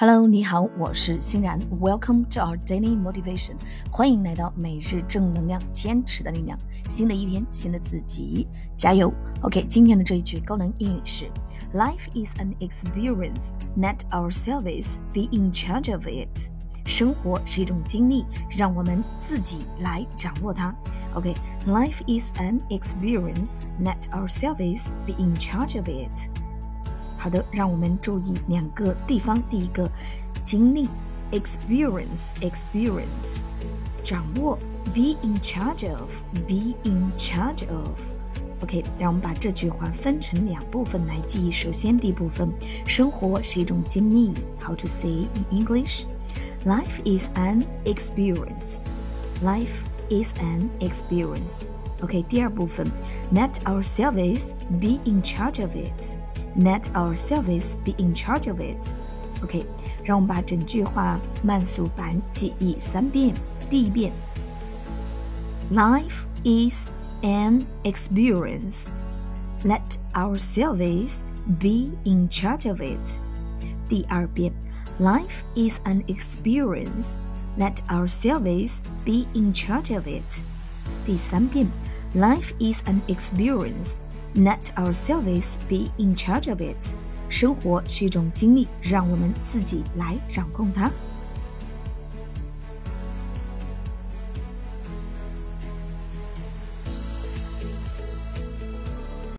Hello，你好，我是欣然。Welcome to our daily motivation，欢迎来到每日正能量，坚持的力量。新的一天，新的自己，加油！OK，今天的这一句高能英语是：Life is an experience, let ourselves be in charge of it。生活是一种经历，让我们自己来掌握它。OK，Life is an experience, let ourselves be in charge of it。 好的，让我们注意两个地方。第一个，经历，experience，experience，掌握，be in charge of，be in charge of。OK，让我们把这句话分成两部分来记忆。首先，第一部分，生活是一种经历。How to say in English？Life is an experience. Life is an experience. OK，第二部分，Let ourselves be in charge of it. Let our service be in charge of it. OK，让我们把整句话慢速版记忆三遍。第一遍，Life is an experience. Let our service be in charge of it. 第二遍，Life is an experience. Let our service be in charge of it. 第三遍，Life is an experience. Let ourselves be in charge of it。生活是一种经历，让我们自己来掌控它。